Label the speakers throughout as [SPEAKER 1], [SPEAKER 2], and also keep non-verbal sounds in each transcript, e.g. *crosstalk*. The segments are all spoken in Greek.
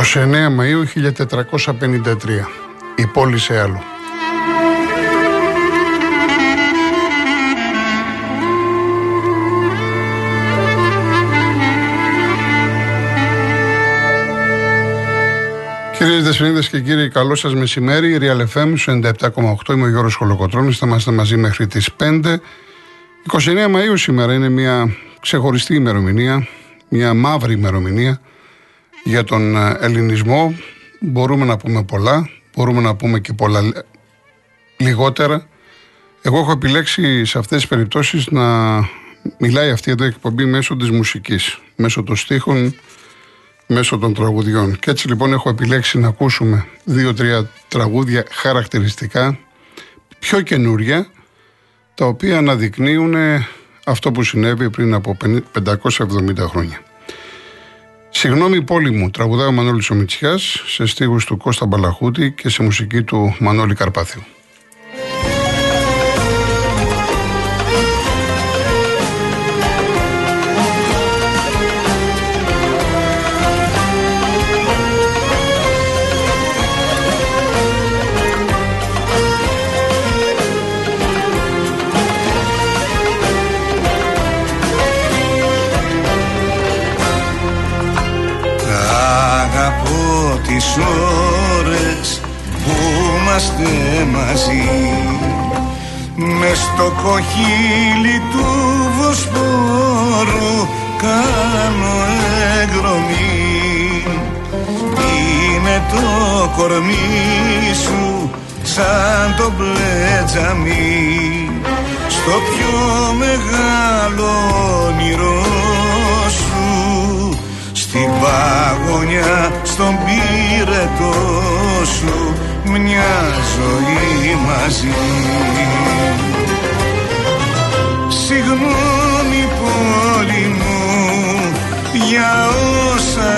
[SPEAKER 1] Μαΐου 1453 Η πόλη σε άλλο Κυρίε Δεσποινίδε και κύριοι, καλό σας μεσημέρι. Real FM 97,8. Είμαι ο Γιώργος Χολοκοτρόνη. Θα είμαστε μαζί μέχρι τις 5. 29 Μαου σήμερα είναι μια ξεχωριστή ημερομηνία, μια μαύρη ημερομηνία για τον ε, ελληνισμό. Μπορούμε να πούμε πολλά, μπορούμε να πούμε και πολλά λιγότερα. Εγώ έχω επιλέξει σε αυτές τις περιπτώσεις να μιλάει αυτή εδώ η εκπομπή μέσω της μουσικής, μέσω των στίχων, μέσω των τραγουδιών. Και έτσι λοιπόν έχω επιλέξει να ακούσουμε δύο-τρία τραγούδια χαρακτηριστικά, πιο καινούρια, τα οποία αναδεικνύουν αυτό που συνέβη πριν από 570 χρόνια. Συγγνώμη πόλη μου, τραγουδάει ο Μανώλης Ομιτσιάς σε στίχους του Κώστα Μπαλαχούτη και σε μουσική του Μανώλη Καρπάθιου.
[SPEAKER 2] Σου σαν το μπλε τζαμί στο πιο μεγάλο όνειρό σου στην παγωνιά στον πύρετο σου μια ζωή μαζί. Συγγνώμη πόλη μου για όσα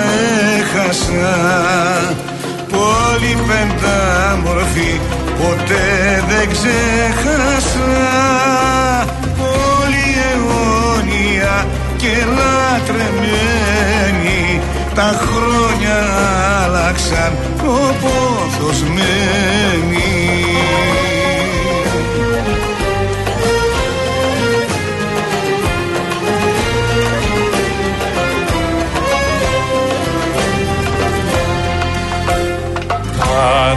[SPEAKER 2] έχασα Πόλη πεντάμορφη ποτέ δεν ξέχασα. Πόλη αιώνια και λατρεμένη τα χρόνια άλλαξαν ο πόθος μένει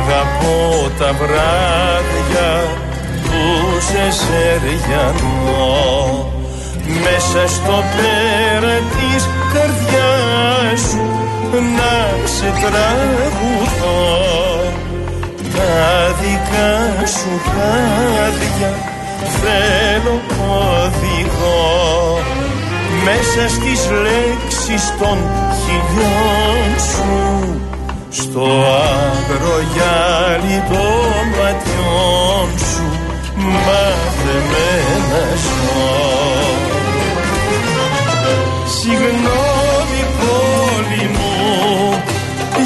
[SPEAKER 3] Αγαπώ τα βράδια που σε σεριανώ. Μέσα στο πέρα της καρδιάς σου να σε τραγουδώ τα δικά σου χάδια θέλω οδηγώ. Μέσα στις λέξεις των χιλιών σου στο αγρογιάλι των ματιών σου μάθε με να ζω Συγγνώμη πόλη μου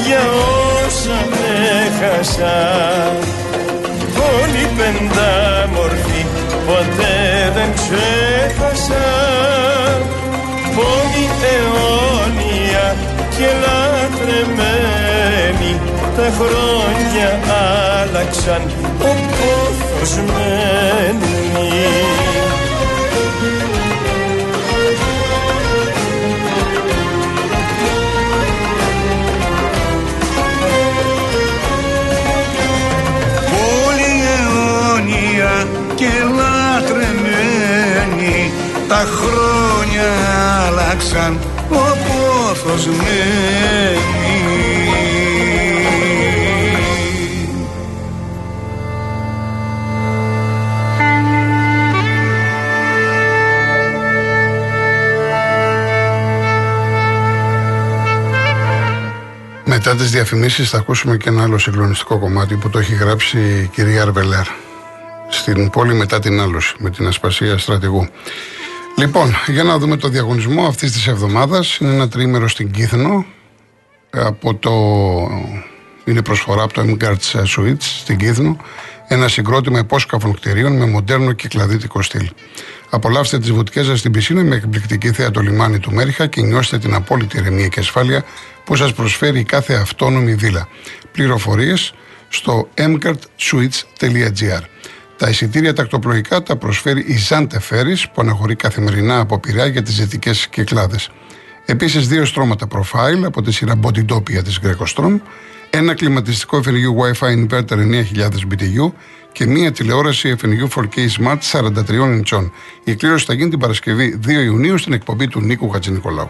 [SPEAKER 3] για όσα έχασα. Πόλη πεντάμορφη ποτέ δεν ξέχασα. Πόλη αιώνια και λατρεμένη τα χρόνια άλλαξαν ο πόθος μένει.
[SPEAKER 2] Τα χρόνια άλλαξαν ο πόθος μένει
[SPEAKER 1] Μετά τις διαφημίσεις θα ακούσουμε και ένα άλλο συγκλονιστικό κομμάτι που το έχει γράψει η κυρία Αρβελέρ στην πόλη μετά την άλωση με την ασπασία στρατηγού. Λοιπόν, για να δούμε το διαγωνισμό αυτής της εβδομάδας. Είναι ένα τρίμερο στην Κύθνο. Από το... Είναι προσφορά από το Emgarts Suites στην Κύθνο. Ένα συγκρότημα υπόσκαφων κτηρίων με μοντέρνο κυκλαδίτικο στυλ. Απολαύστε τις βουτικέ σας στην πισίνα με εκπληκτική θέα το λιμάνι του Μέριχα και νιώστε την απόλυτη ηρεμία και ασφάλεια που σας προσφέρει κάθε αυτόνομη βίλα. Πληροφορίες στο mcartswitch.gr. Τα εισιτήρια τακτοπλοϊκά τα προσφέρει η Ζάντε Φέρι που αναχωρεί καθημερινά από πειρά για τις δυτικέ κυκλάδε. Επίσης, δύο στρώματα profile από τη σειρά Bodydopia της Greco ένα κλιματιστικό FNU Wi-Fi inverter 9000 BTU και μία τηλεόραση FNU 4K Smart 43 inch. Η εκκλήρωση θα γίνει την Παρασκευή 2 Ιουνίου στην εκπομπή του Νίκου Χατζηνικολάου.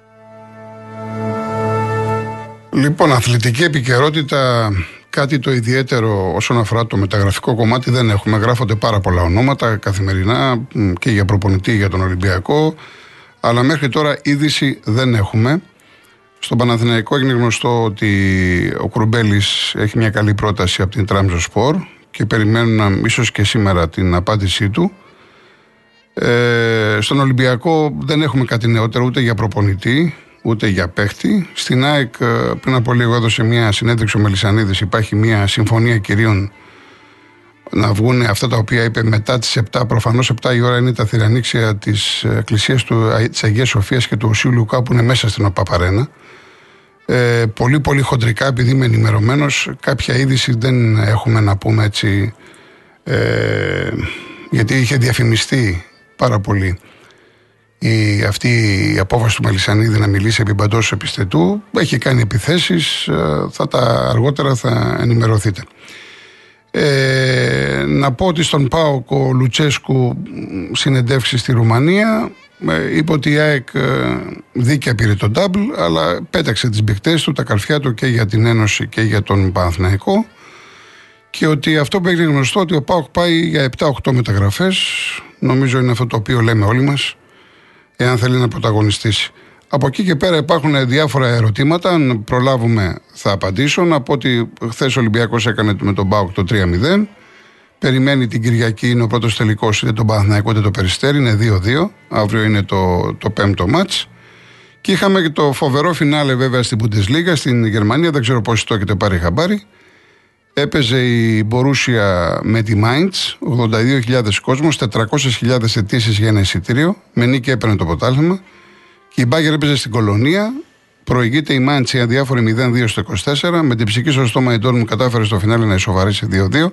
[SPEAKER 1] Λοιπόν, αθλητική επικαιρότητα, κάτι το ιδιαίτερο όσον αφορά το μεταγραφικό κομμάτι δεν έχουμε. Γράφονται πάρα πολλά ονόματα καθημερινά και για προπονητή για τον Ολυμπιακό, αλλά μέχρι τώρα είδηση δεν έχουμε. Στον Παναθηναϊκό έγινε γνωστό ότι ο Κρουμπέλης έχει μια καλή πρόταση από την Τραμζο Σπορ και περιμένουν ίσως και σήμερα την απάντησή του. Ε, στον Ολυμπιακό δεν έχουμε κάτι νεότερο ούτε για προπονητή ούτε για παίχτη. Στην ΑΕΚ ε, πριν από λίγο έδωσε μια συνέντευξη ο Μελισανίδης, υπάρχει μια συμφωνία κυρίων να βγουν αυτά τα οποία είπε μετά τις 7, προφανώς 7 η ώρα είναι τα θηρανίξια της εκκλησίας του, της Αγίας Σοφίας και του Οσίου Λουκά που είναι μέσα στην ΟΠΑΠΑΡΕΝΑ. Ε, πολύ πολύ χοντρικά επειδή είμαι ενημερωμένος, κάποια είδηση δεν έχουμε να πούμε έτσι ε, γιατί είχε διαφημιστεί πάρα πολύ η, αυτή η απόφαση του Μελισανίδη να μιλήσει επί παντός επιστετού έχει κάνει επιθέσεις, ε, θα τα αργότερα θα ενημερωθείτε. Ε, να πω ότι στον ΠΑΟΚ ο Λουτσέσκου συνεντεύξει στη Ρουμανία ε, είπε ότι η ΑΕΚ ε, δίκαια πήρε τον ντάμπλ αλλά πέταξε τις μπηκτές του, τα καρφιά του και για την Ένωση και για τον Παναθηναϊκό και ότι αυτό που έγινε γνωστό ότι ο ΠΑΟΚ πάει για 7-8 μεταγραφές νομίζω είναι αυτό το οποίο λέμε όλοι μας εάν θέλει να πρωταγωνιστήσει. Από εκεί και πέρα υπάρχουν διάφορα ερωτήματα. Αν προλάβουμε, θα απαντήσω. Να πω ότι χθες ο Ολυμπιακός έκανε με τον Μπάουκ το 3-0. Περιμένει την Κυριακή, είναι ο πρώτος τελικός, είτε τον Παναθηναϊκό είτε το Περιστέρι, είναι 2-2. Αύριο είναι το, το πέμπτο μάτς. Και είχαμε και το φοβερό φινάλε βέβαια στην Bundesliga, στην Γερμανία. Δεν ξέρω πόσοι το έχετε πάρει χαμπάρι. Έπαιζε η Μπορούσια με τη Μάιντς, 82.000 κόσμος, 400.000 αιτήσεις για ένα εισιτήριο. Με νίκη έπαιρνε το ποτάλθημα. Και η Μπάγκερ έπαιζε στην Κολονία. Προηγείται η Μάιντς η αδιάφορη 0-2 στο 24. Με την ψυχή στο στόμα η μου κατάφερε στο φινάλε να ισοβαρήσει 2-2.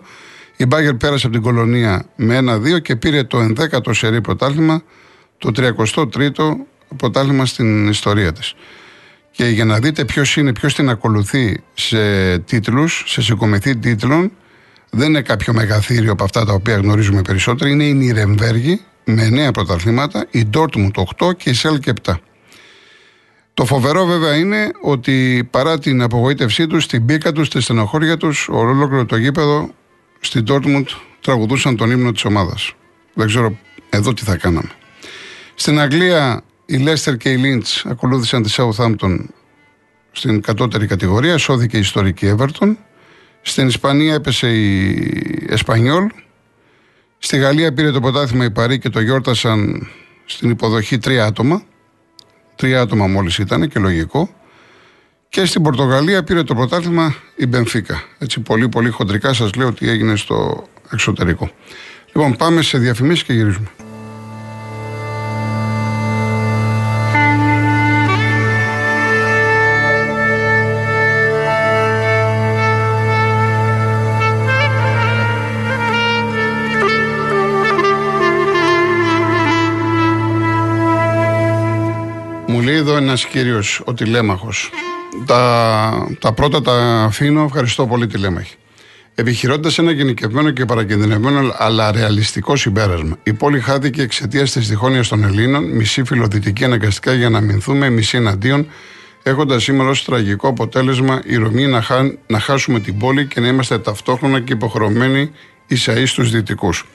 [SPEAKER 1] Η Μπάγκερ πέρασε από την Κολονία με 1-2 και πήρε το 11ο σερή πρωτάθλημα, το 33ο πρωτάθλημα στην ιστορία της. Και για να δείτε ποιος είναι, ποιος την ακολουθεί σε τίτλους, σε συγκομιδή τίτλων, δεν είναι κάποιο μεγαθύριο από αυτά τα οποία γνωρίζουμε περισσότερο. Είναι η Νιρεμβέργη με 9 πρωταθλήματα, η Ντόρτμουντ 8 και η Σέλκ 7. Το φοβερό βέβαια είναι ότι παρά την απογοήτευσή τους, στην πίκα τους, στη στενοχώρια τους, ολόκληρο το γήπεδο στην Ντόρτμουντ τραγουδούσαν τον ύμνο της ομάδας. Δεν ξέρω εδώ τι θα κάναμε. Στην Αγγλία η Λέστερ και η Λίντς ακολούθησαν τη Southampton στην κατώτερη κατηγορία, σώθηκε η ιστορική Everton. Στην Ισπανία έπεσε η Εσπανιόλ. Στη Γαλλία πήρε το ποτάθημα η Παρή και το γιόρτασαν στην υποδοχή τρία άτομα. Τρία άτομα μόλις ήταν και λογικό. Και στην Πορτογαλία πήρε το πρωτάθλημα η Μπενφίκα. Έτσι πολύ πολύ χοντρικά σας λέω ότι έγινε στο εξωτερικό. Λοιπόν πάμε σε διαφημίσεις και γυρίζουμε. Εδώ ένας κύριος, ο τηλέμαχος. Τα, τα πρώτα τα αφήνω. Ευχαριστώ πολύ, τηλέμαχη. Επιχειρώντας ένα γενικευμένο και παρακινδυνευμένο αλλά ρεαλιστικό συμπέρασμα, η πόλη χάθηκε εξαιτίας της διχόνοια των Ελλήνων, μισή φιλοδυτική αναγκαστικά για να μηνθούμε, μισή εναντίον, έχοντας σήμερα ως τραγικό αποτέλεσμα η Ρωμή να, χά, να χάσουμε την πόλη και να είμαστε ταυτόχρονα και υποχρεωμένοι ίσα στους δυτικούς.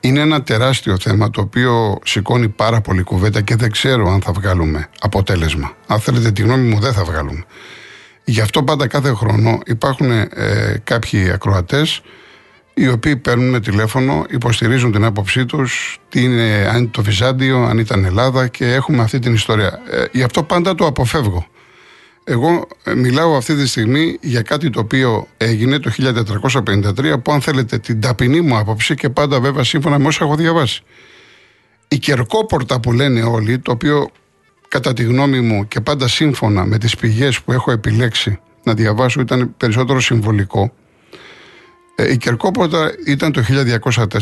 [SPEAKER 1] Είναι ένα τεράστιο θέμα το οποίο σηκώνει πάρα πολύ κουβέντα και δεν ξέρω αν θα βγάλουμε αποτέλεσμα. Αν θέλετε τη γνώμη μου δεν θα βγάλουμε. Γι' αυτό πάντα κάθε χρόνο υπάρχουν ε, κάποιοι ακροατές οι οποίοι παίρνουν τηλέφωνο, υποστηρίζουν την άποψή τους, είναι, αν είναι το Βυζάντιο, αν ήταν Ελλάδα και έχουμε αυτή την ιστορία. Ε, γι' αυτό πάντα το αποφεύγω. Εγώ ε, μιλάω αυτή τη στιγμή για κάτι το οποίο έγινε το 1453 που αν θέλετε την ταπεινή μου άποψη και πάντα βέβαια σύμφωνα με όσα έχω διαβάσει. Η κερκόπορτα που λένε όλοι, το οποίο κατά τη γνώμη μου και πάντα σύμφωνα με τις πηγές που έχω επιλέξει να διαβάσω ήταν περισσότερο συμβολικό. Ε, η κερκόπορτα ήταν το 1204.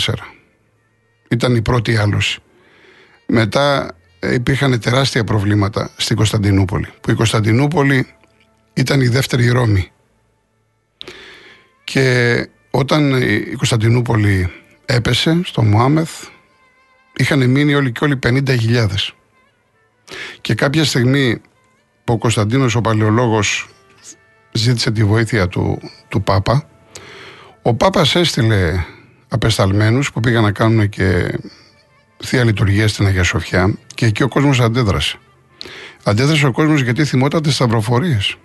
[SPEAKER 1] Ήταν η πρώτη άλωση. Μετά ε, υπήρχαν τεράστια προβλήματα στην Κωνσταντινούπολη. Που η Κωνσταντινούπολη ήταν η δεύτερη Ρώμη. Και όταν η Κωνσταντινούπολη έπεσε στο Μωάμεθ, είχαν μείνει όλοι και όλοι 50.000. Και κάποια στιγμή που ο Κωνσταντίνος ο Παλαιολόγος ζήτησε τη βοήθεια του, του Πάπα, ο Πάπας έστειλε απεσταλμένους που πήγαν να κάνουν και θεία λειτουργία στην Αγία Σοφιά και εκεί ο κόσμος αντέδρασε. Αντέδρασε ο κόσμος γιατί θυμόταν τι σταυροφορίες.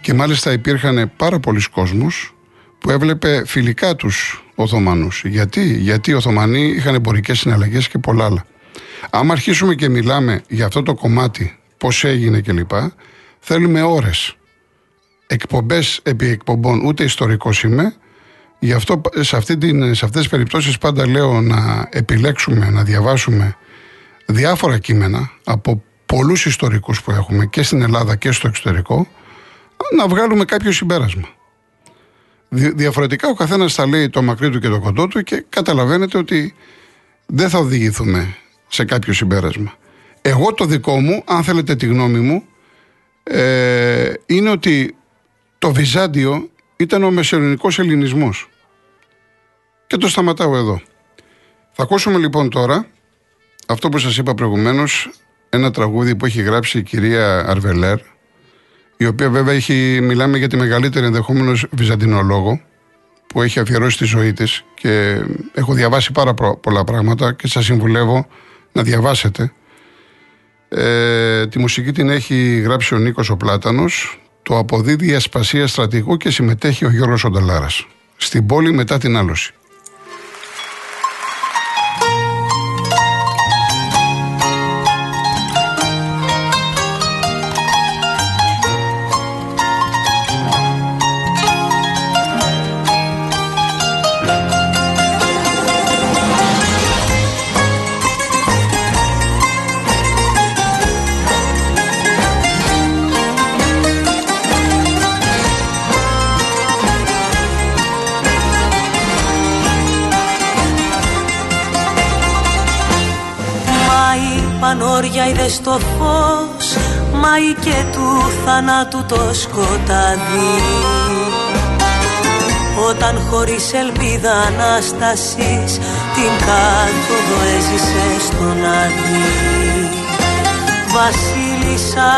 [SPEAKER 1] Και μάλιστα υπήρχαν πάρα πολλοί κόσμοι που έβλεπε φιλικά τους Οθωμανούς. Γιατί; Γιατί οι Οθωμανοί είχαν εμπορικές συναλλαγές και πολλά άλλα. Άμα αρχίσουμε και μιλάμε για αυτό το κομμάτι, πώς έγινε κλπ., θέλουμε ώρες. Εκπομπές επί εκπομπών, ούτε ιστορικός είμαι, Γι' αυτό σε, αυτή την, σε αυτές τις περιπτώσεις πάντα λέω να επιλέξουμε, να διαβάσουμε διάφορα κείμενα από πολλούς ιστορικούς που έχουμε και στην Ελλάδα και στο εξωτερικό να βγάλουμε κάποιο συμπέρασμα. Διαφορετικά ο καθένας θα λέει το μακρύ του και το κοντό του και καταλαβαίνετε ότι δεν θα οδηγηθούμε σε κάποιο συμπέρασμα. Εγώ το δικό μου, αν θέλετε τη γνώμη μου, ε, είναι ότι το Βυζάντιο ήταν ο μεσαιωνικός ελληνισμός. Και το σταματάω εδώ. Θα ακούσουμε λοιπόν τώρα αυτό που σας είπα προηγουμένως, ένα τραγούδι που έχει γράψει η κυρία Αρβελέρ, η οποία βέβαια έχει, μιλάμε για τη μεγαλύτερη ενδεχόμενος βυζαντινολόγο, που έχει αφιερώσει τη ζωή της και έχω διαβάσει πάρα πολλά πράγματα και σας συμβουλεύω να διαβάσετε. Ε, τη μουσική την έχει γράψει ο Νίκος ο Πλάτανος, το αποδίδει η ασπασία στρατηγού και συμμετέχει ο Γιώργος Ονταλάρας. Στην πόλη μετά την άλωση.
[SPEAKER 4] Πανόρια είδες στο φως Μαΐ και του θανάτου το σκοτάδι. Όταν χωρίς ελπίδα ανάστασης Την κάθοδο έζησε στον Άδη. Βασίλισσα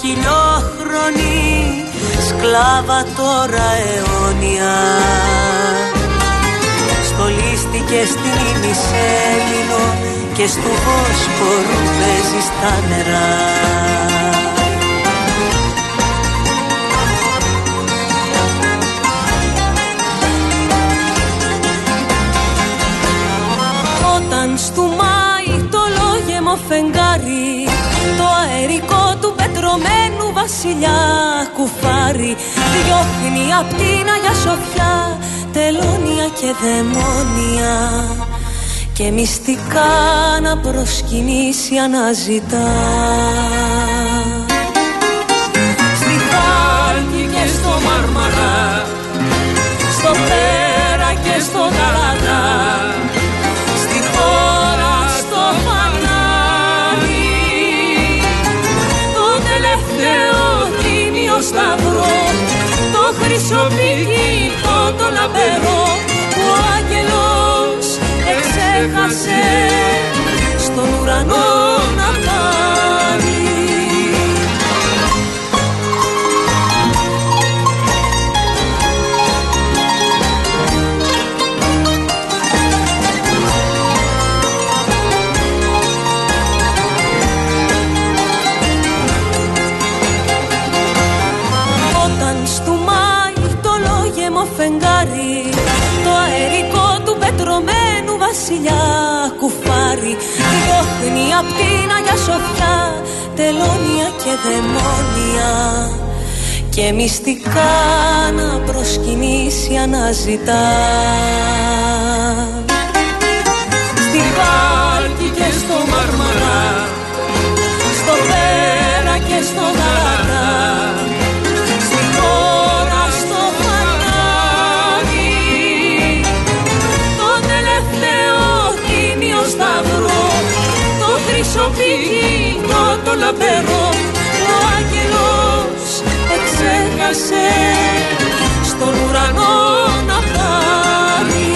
[SPEAKER 4] χιλιόχρονη Σκλάβα τώρα αιώνια. Στολίστηκε στην ημισέλινο και στο Βόσπορου παίζεις στα νερά. Όταν στου Μάη το λόγεμο φεγγάρι το αερικό του πετρωμένου βασιλιά κουφάρι διώχνει απ' την Αγιά Σοφιά τελώνια και δαιμόνια και μυστικά να προσκυνήσει αναζητά. Στη Χάλκη και στο Μάρμαρα στο Πέρα και στο Γαλατά στη χώρα στο φανάρι. Το τελευταίο τίμιο σταυρό το χρυσοπηγικό το λαμπερό έχασε. Στον ουρανό
[SPEAKER 5] βασιλιά κουφάρι Διώχνει απ' την Αγιά Σοφιά τελώνια και δαιμόνια. Και μυστικά να προσκυνήσει αναζητά.
[SPEAKER 4] Στη Χάλκη και στο Μαρμαρά το λαμπερό Ο άγγελος εξέχασε στον ουρανό να πάρει.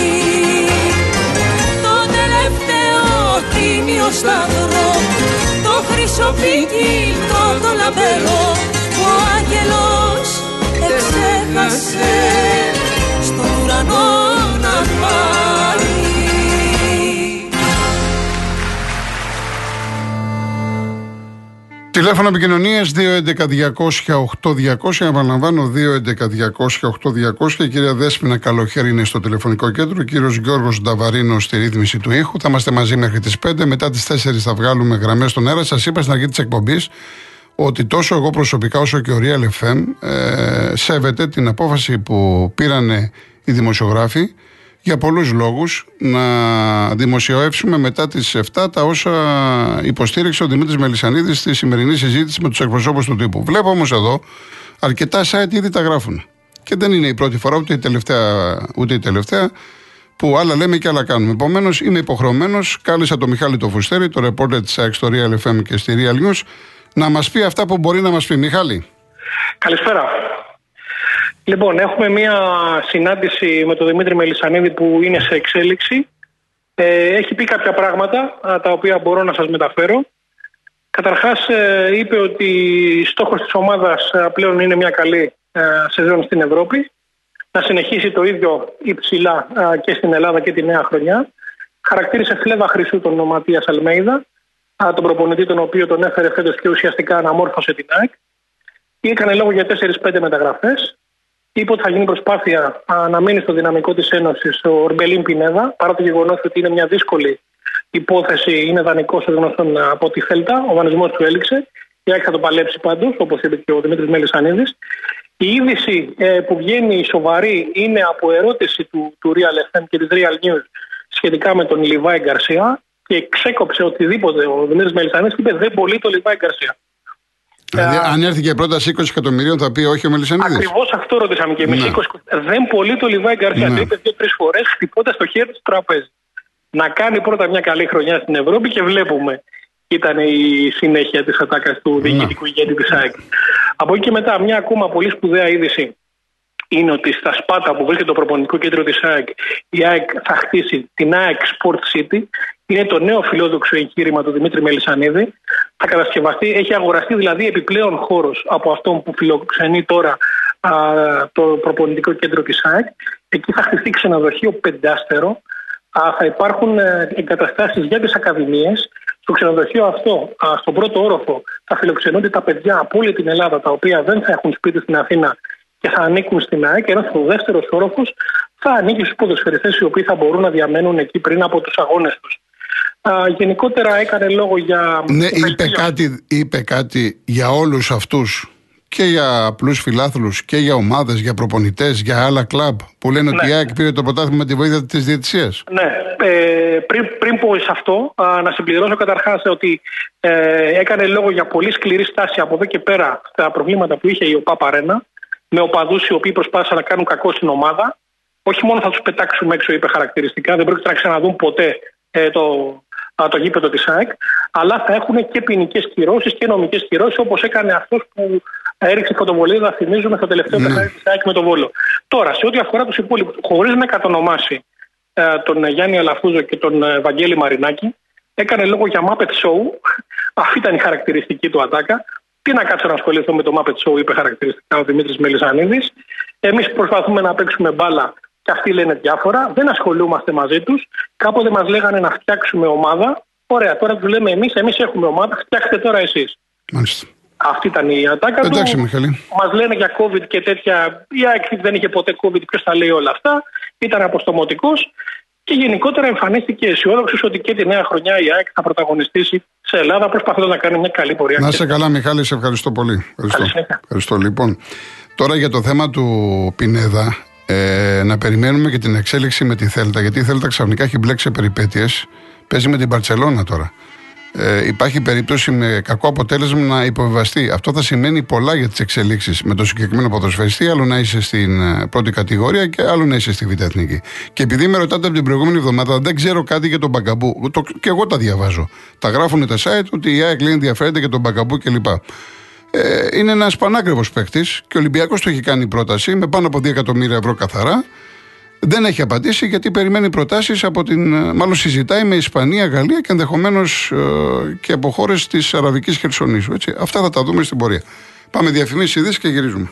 [SPEAKER 4] Το τελευταίο τίμιο σταυρό το χρυσοπίκυλο το λαμπερό ο άγγελος εξέχασε στον ουρανό
[SPEAKER 1] Τηλέφωνο επικοινωνίας 211-200-8200. Επαναλαμβάνω 211-200-8200. Η κυρία Δέσπινα Καλοχέρη είναι στο τηλεφωνικό κέντρο. Ο κύριος Γιώργος Νταβαρίνο στη ρύθμιση του ήχου. Θα είμαστε μαζί μέχρι τις 5. Μετά τις 4 θα βγάλουμε γραμμές στον αέρα. Σας είπα στην αρχή της εκπομπής ότι τόσο εγώ προσωπικά όσο και ο Real FM ε, σέβεται την απόφαση που πήραν οι δημοσιογράφοι για πολλούς λόγους να δημοσιεύσουμε μετά τις 7 τα όσα υποστήριξε ο Δημήτρης Μελισανίδης στη σημερινή συζήτηση με τους εκπροσώπους του τύπου. Βλέπω όμως εδώ αρκετά site ήδη τα γράφουν. Και δεν είναι η πρώτη φορά ούτε η τελευταία, ούτε η τελευταία που άλλα λέμε και άλλα κάνουμε. Επομένως, είμαι υποχρεωμένος, κάλεσα τον Μιχάλη το Φουστέρη, το ρεπόρτερ της ΑΕΚ στο Real FM και στη Real News, να μας πει αυτά που μπορεί να μας πει. Μιχάλη.
[SPEAKER 6] Καλησπέρα. Λοιπόν, έχουμε μία συνάντηση με τον Δημήτρη Μελισανίδη που είναι σε εξέλιξη. Ε, έχει πει κάποια πράγματα α, τα οποία μπορώ να σας μεταφέρω. Καταρχάς ε, είπε ότι στόχος της ομάδας ε, πλέον είναι μια καλή ε, σεζόν στην Ευρώπη. Να συνεχίσει το ίδιο υψηλά ε, και στην Ελλάδα και τη νέα χρονιά. Χαρακτήρισε φλέβα χρυσού τον Ματίας Αλμέιδα, α, τον προπονητή τον οποίο τον έφερε φέτος και ουσιαστικά αναμόρφωσε την ΑΕΚ. Έκανε λόγο για 4-5 μεταγραφές. Είπε ότι θα γίνει προσπάθεια α, να μείνει στο δυναμικό της Ένωσης ο Ορμπελίν Πινέδα, παρά το γεγονός ότι είναι μια δύσκολη υπόθεση, είναι δανεικός ως γνωστόν α, από τη Θέλτα. Ο δανεισμός του έληξε. Η ΑΕΚ θα το παλέψει πάντως, όπως είπε και ο Δημήτρης Μελισανίδης. Η είδηση ε, που βγαίνει η σοβαρή είναι από ερώτηση του, του Real FM και της Real News σχετικά με τον Λιβάη Γκαρσία και ξέκοψε οτιδήποτε ο Δημήτρης Μελισανίδης και είπε δεν πολύ το Λιβάη Γκαρσία.
[SPEAKER 1] Δηλαδή, αν έρθει και πρόταση 20 εκατομμυρίων, θα πει όχι ο Μελισανίδης.
[SPEAKER 6] Ακριβώς αυτό ρωτήσαμε και εμείς.
[SPEAKER 1] Ναι.
[SPEAKER 6] 20... Δεν πολύ το Λιβάη Γκαρσία.
[SPEAKER 1] Ναι.
[SPEAKER 6] Το είπε δύο-τρεις φορές χτυπώντα το χέρι του τραπέζι. Να κάνει πρώτα μια καλή χρονιά στην Ευρώπη και βλέπουμε. Ήταν η συνέχεια της ατάκας του διοικητικού ηγέτη της ΑΕΚ. Από εκεί και μετά, μια ακόμα πολύ σπουδαία είδηση είναι ότι στα Σπάτα που βρίσκεται το προπονητικό κέντρο της ΑΕΚ, η ΑΕΚ θα χτίσει την ΑΕΚ Sport City. Είναι το νέο φιλόδοξο εγχείρημα του Δημήτρη Μελισανίδη. Θα κατασκευαστεί, έχει αγοραστεί δηλαδή επιπλέον χώρος από αυτόν που φιλοξενεί τώρα α, το προπονητικό κέντρο της ΑΕΚ. Εκεί θα χτιστεί ξενοδοχείο πεντάστερο. Α, θα υπάρχουν ε, εγκαταστάσεις για τις ακαδημίες. Στο ξενοδοχείο αυτό, α, στον πρώτο όροφο, θα φιλοξενούνται τα παιδιά από όλη την Ελλάδα, τα οποία δεν θα έχουν σπίτι στην Αθήνα και θα ανήκουν στην ΑΕΚ. Ενώ στο δεύτερο όροφο θα ανήκει στους ποδοσφαιριστές οι οποίοι θα μπορούν να διαμένουν εκεί πριν από τους αγώνες τους. Γενικότερα έκανε λόγο για.
[SPEAKER 1] Ναι, είπε κάτι, είπε κάτι για όλους αυτούς και για απλούς φιλάθλους και για ομάδες, για προπονητές, για άλλα κλαμπ που λένε ότι η
[SPEAKER 6] Ναι.
[SPEAKER 1] ΑΕΚ πήρε το πρωτάθλημα με τη βοήθεια της διαιτησίας.
[SPEAKER 6] Ναι, ε, πριν, πριν πω σε αυτό, α, να συμπληρώσω καταρχάς ότι ε, έκανε λόγο για πολύ σκληρή στάση από εδώ και πέρα στα προβλήματα που είχε η ΟΠΑ Παρένα, με οπαδούς οι οποίοι προσπάθησαν να κάνουν κακό στην ομάδα. Όχι μόνο θα τους πετάξουμε έξω, είπε χαρακτηριστικά, δεν πρόκειται να ξαναδούν ποτέ ε, το, α, το γήπεδο της ΑΕΚ, αλλά θα έχουν και ποινικές κυρώσεις και νομικές κυρώσεις, όπως έκανε αυτός που έριξε φωτοβολίδα, θυμίζουμε, στο τελευταίο
[SPEAKER 1] Ναι.
[SPEAKER 6] παιχνίδι της ΑΕΚ με τον Βόλο. Τώρα, σε ό,τι αφορά τους υπόλοιπους, χωρίς να κατονομάσει ε, τον Γιάννη Αλαφούζο και τον ε, Βαγγέλη Μαρινάκη. Έκανε λόγο για Muppet Show. *laughs* Αυτή ήταν η χαρακτηριστική του ατάκα. Τι να κάτσω να ασχοληθώ με το Muppet Show, είπε χαρακτηριστικά ο Δημήτρης Μελισανίδης. Εμείς προσπαθούμε να παίξουμε μπάλα και αυτοί λένε διάφορα. Δεν ασχολούμαστε μαζί τους. Κάποτε μας λέγανε να φτιάξουμε ομάδα. Ωραία, τώρα τους λέμε εμείς, εμείς έχουμε ομάδα, φτιάξτε τώρα εσείς.
[SPEAKER 1] Μάλιστα.
[SPEAKER 6] Αυτή ήταν η ατάκα του.
[SPEAKER 1] Εντάξει, Μιχαλή.
[SPEAKER 6] Μας λένε για COVID και τέτοια. Η ΑΕΚ δεν είχε ποτέ COVID, ποιος τα λέει όλα αυτά. Ήταν αποστομωτικός. Και γενικότερα εμφανίστηκε αισιόδοξος ότι και τη νέα χρονιά η ΑΕΚ θα πρωταγωνιστήσει σε Ελλάδα, προσπαθώντας να κάνει μια καλή πορεία.
[SPEAKER 1] Να σε καλά, Μιχάλη, σε ευχαριστώ πολύ. Ευχαριστώ. ευχαριστώ. Λοιπόν, τώρα για το θέμα του Πινέδα, ε, να περιμένουμε και την εξέλιξη με τη Θέλτα, γιατί η Θέλτα ξαφνικά έχει μπλέξει σε περιπέτειες. Παίζει με την Παρσελώνα τώρα ε, υπάρχει περίπτωση με κακό αποτέλεσμα να υποβιβαστεί. Αυτό θα σημαίνει πολλά για τις εξελίξεις με το συγκεκριμένο ποδοσφαιριστή. Άλλο να είσαι στην ε, πρώτη κατηγορία και άλλο να είσαι στη Β' Εθνική. Και επειδή με ρωτάτε από την προηγούμενη εβδομάδα, δεν ξέρω κάτι για τον Μπαγκαμπού. Το, και εγώ τα διαβάζω. Τα γράφουν τα site ότι η ΑΕΚ λέει ενδιαφέρεται για τον Μπαγκαμπού κλπ. Ε, είναι ένας πανάκριβος παίκτης και ο Ολυμπιακός το έχει κάνει πρόταση με πάνω από 2 εκατομμύρια ευρώ καθαρά. Δεν έχει απαντήσει γιατί περιμένει προτάσεις από την. Μάλλον συζητάει με Ισπανία, Γαλλία και ενδεχομένως ε, και από χώρες της Αραβικής Χερσονήσου. Έτσι. Αυτά θα τα δούμε στην πορεία. Πάμε διαφημίσεις ειδήσεις και γυρίζουμε.